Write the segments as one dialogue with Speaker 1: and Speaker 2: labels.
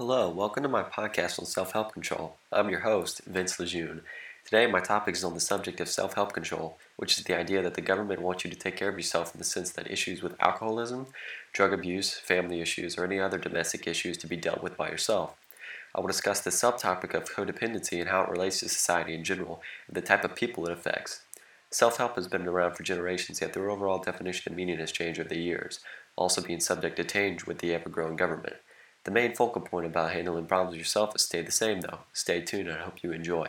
Speaker 1: Hello, welcome to my podcast on self help control. I'm your host, Vince Lejeune. Today, my topic is on the subject of self help control, which is the idea that the government wants you to take care of yourself in the sense that issues with alcoholism, drug abuse, family issues, or any other domestic issues to be dealt with by yourself. I will discuss the subtopic of codependency and how it relates to society in general and the type of people it affects. Self help has been around for generations, yet their overall definition and meaning has changed over the years, also being subject to change with the ever growing government. The main focal point about handling problems yourself is stay the same though. Stay tuned and I hope you enjoy.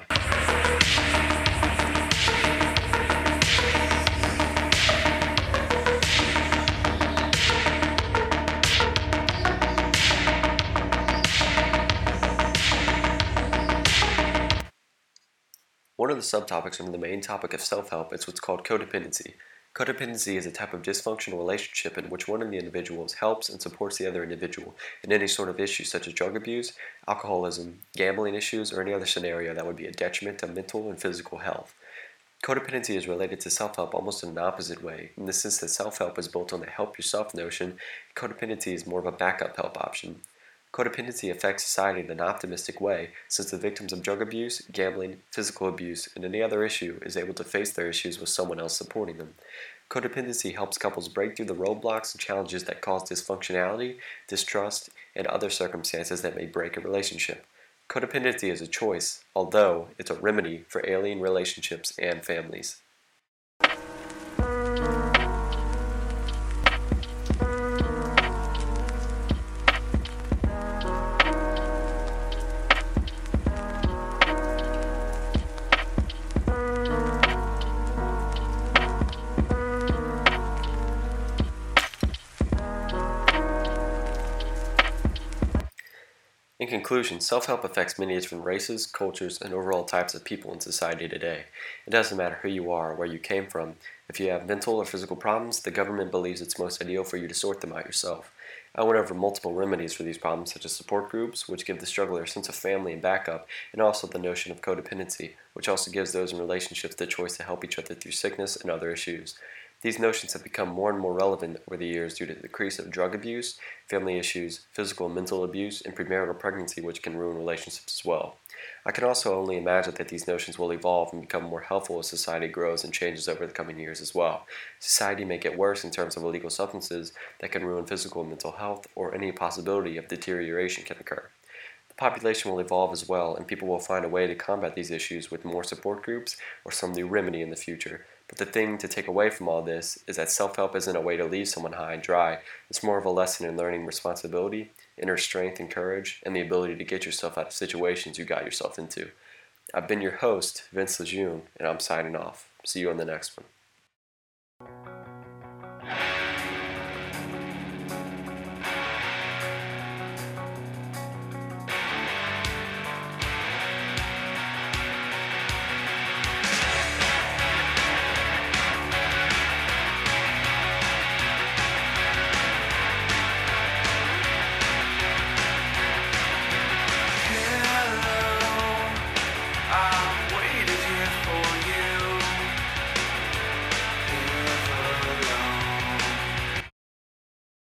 Speaker 1: One of the subtopics under the main topic of self help is what's called codependency. Codependency is a type of dysfunctional relationship in which one of the individuals helps and supports the other individual in any sort of issue such as drug abuse, alcoholism, gambling issues, or any other scenario that would be a detriment to mental and physical health. Codependency is related to self help almost in an opposite way, in the sense that self help is built on the help yourself notion, codependency is more of a backup help option. Codependency affects society in an optimistic way, since the victims of drug abuse, gambling, physical abuse, and any other issue is able to face their issues with someone else supporting them. Codependency helps couples break through the roadblocks and challenges that cause dysfunctionality, distrust, and other circumstances that may break a relationship. Codependency is a choice, although it's a remedy for alien relationships and families. In conclusion, self help affects many different races, cultures, and overall types of people in society today. It doesn't matter who you are or where you came from. If you have mental or physical problems, the government believes it's most ideal for you to sort them out yourself. I went over multiple remedies for these problems, such as support groups, which give the struggler a sense of family and backup, and also the notion of codependency, which also gives those in relationships the choice to help each other through sickness and other issues. These notions have become more and more relevant over the years due to the increase of drug abuse, family issues, physical and mental abuse, and premarital pregnancy, which can ruin relationships as well. I can also only imagine that these notions will evolve and become more helpful as society grows and changes over the coming years as well. Society may get worse in terms of illegal substances that can ruin physical and mental health, or any possibility of deterioration can occur The population will evolve as well, and people will find a way to combat these issues with more support groups or some new remedy in the future. But the thing to take away from all this is that self help isn't a way to leave someone high and dry. It's more of a lesson in learning responsibility, inner strength and courage, and the ability to get yourself out of situations you got yourself into. I've been your host, Vince Lejeune, and I'm signing off. See you on the next one.